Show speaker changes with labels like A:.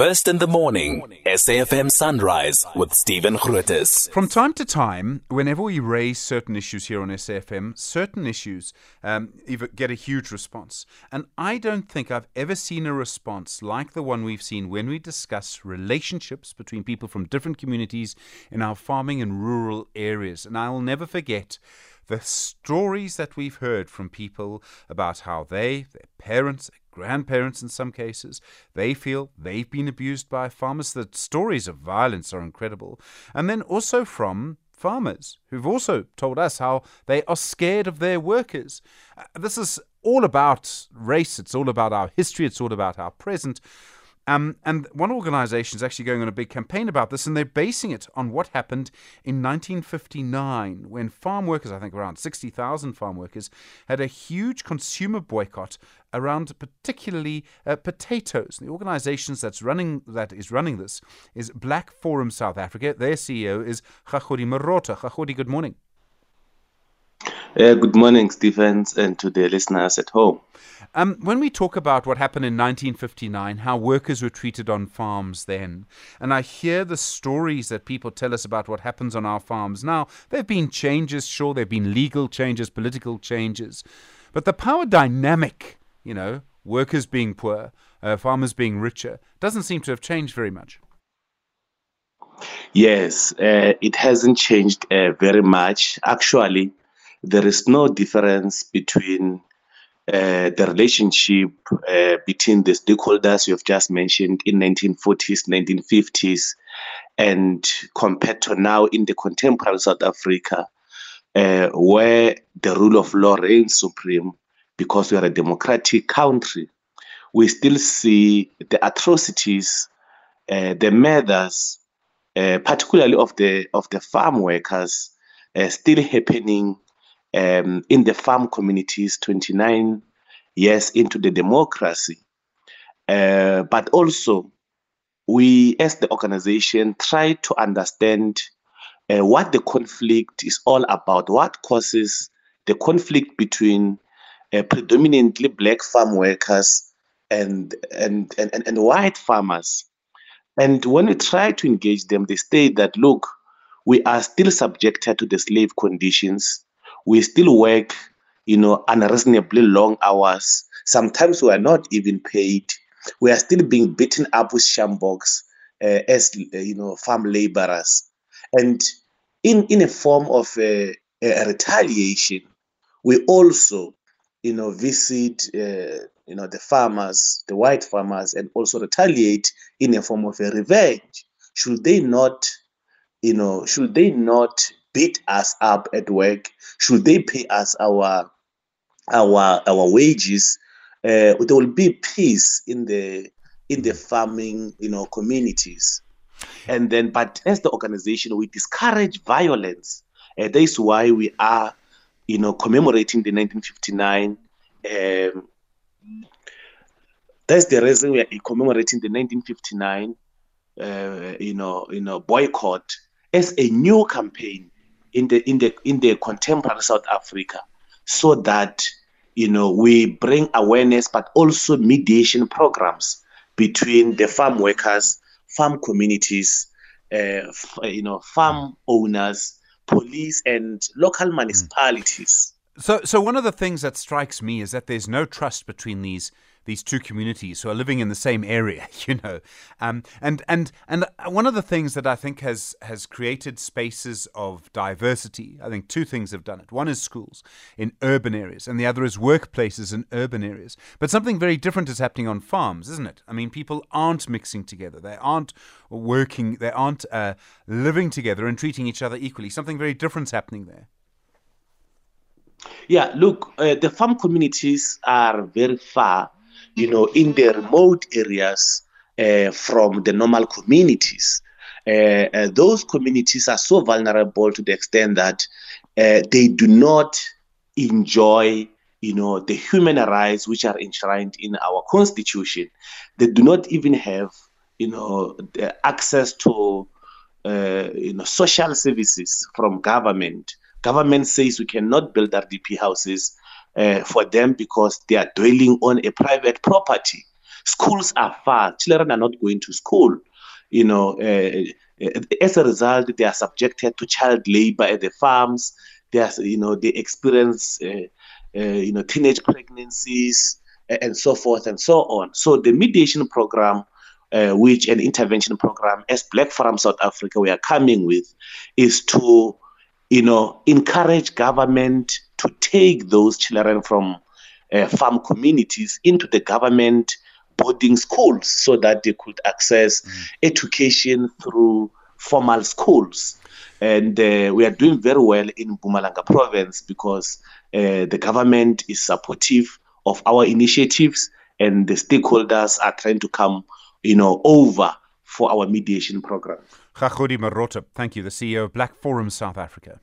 A: First in the morning, SAFM Sunrise with Stephen Grootes.
B: From time to time, whenever we raise certain issues here on SAFM, certain issues um, get a huge response. And I don't think I've ever seen a response like the one we've seen when we discuss relationships between people from different communities in our farming and rural areas. And I'll never forget the stories that we've heard from people about how they, their parents, grandparents in some cases. They feel they've been abused by farmers. The stories of violence are incredible. And then also from farmers who've also told us how they are scared of their workers. Uh, this is all about race, it's all about our history, it's all about our present. Um, and one organization is actually going on a big campaign about this, and they're basing it on what happened in 1959 when farm workers, I think around 60,000 farm workers, had a huge consumer boycott around particularly uh, potatoes. The organization that's running that is running this is Black Forum South Africa. Their CEO is Kgagudi Morota. Kgagudi, good morning.
C: Uh, good morning, Stevens, and to the listeners at home.
B: Um, when we talk about what happened in 1959, how workers were treated on farms then, and I hear the stories that people tell us about what happens on our farms now, there have been changes, sure, there have been legal changes, political changes, but the power dynamic, you know, workers being poor, uh, farmers being richer, doesn't seem to have changed very much.
C: Yes, uh, it hasn't changed uh, very much. Actually, there is no difference between uh, the relationship uh, between the stakeholders you have just mentioned in 1940s 1950s and compared to now in the contemporary south africa uh, where the rule of law reigns supreme because we are a democratic country we still see the atrocities uh, the murders uh, particularly of the of the farm workers uh, still happening um, in the farm communities 29 years into the democracy. Uh, but also, we as the organization try to understand uh, what the conflict is all about, what causes the conflict between uh, predominantly black farm workers and, and, and, and white farmers. And when we try to engage them, they state that, look, we are still subjected to the slave conditions we still work, you know, unreasonably long hours. Sometimes we are not even paid. We are still being beaten up with sjamboks uh, as, uh, you know, farm laborers. And in, in a form of a, a retaliation, we also, you know, visit, uh, you know, the farmers, the white farmers, and also retaliate in a form of a revenge. Should they not, you know, should they not beat us up at work? Should they pay us our our our wages? Uh, there will be peace in the in the farming you know communities and then but as the organization we discourage violence uh, that is why we are you know commemorating the 1959 um, that's the reason we are commemorating the 1959 uh, you know you know boycott as a new campaign in the in the in the contemporary South Africa, so that you know we bring awareness, but also mediation programs between the farm workers, farm communities, uh, you know, farm owners, police, and local municipalities.
B: So, so one of the things that strikes me is that there's no trust between these these two communities who are living in the same area, you know. Um, and and and one of the things that I think has has created spaces of diversity. I think two things have done it. One is schools in urban areas, and the other is workplaces in urban areas. But something very different is happening on farms, isn't it? I mean, people aren't mixing together. They aren't working. They aren't uh, living together and treating each other equally. Something very different is happening there.
C: Yeah, look, uh, the farm communities are very far you know, in the remote areas uh, from the normal communities. Uh, uh, those communities are so vulnerable to the extent that uh, they do not enjoy you know the human rights which are enshrined in our constitution they do not even have you know access to uh, you know social services from government government says we cannot build rdp houses uh, for them because they are dwelling on a private property. schools are far. Children are not going to school. You know, uh, uh, as a result, they are subjected to child labor at the farms. They are, you know, they experience, uh, uh you know, teenage pregnancies and so forth and so on. So the mediation program uh, which an intervention program as Black Forum South Africa we are coming with is to you know encourage government to take those children from uh, farm communities into the government boarding schools so that they could access mm. education through formal schools and uh, we are doing very well in Mpumalanga province because uh, the government is supportive of our initiatives and the stakeholders are trying to come you know, over for our mediation program.
B: Kgagudi Morota, thank you, the CEO of Black Forum South Africa.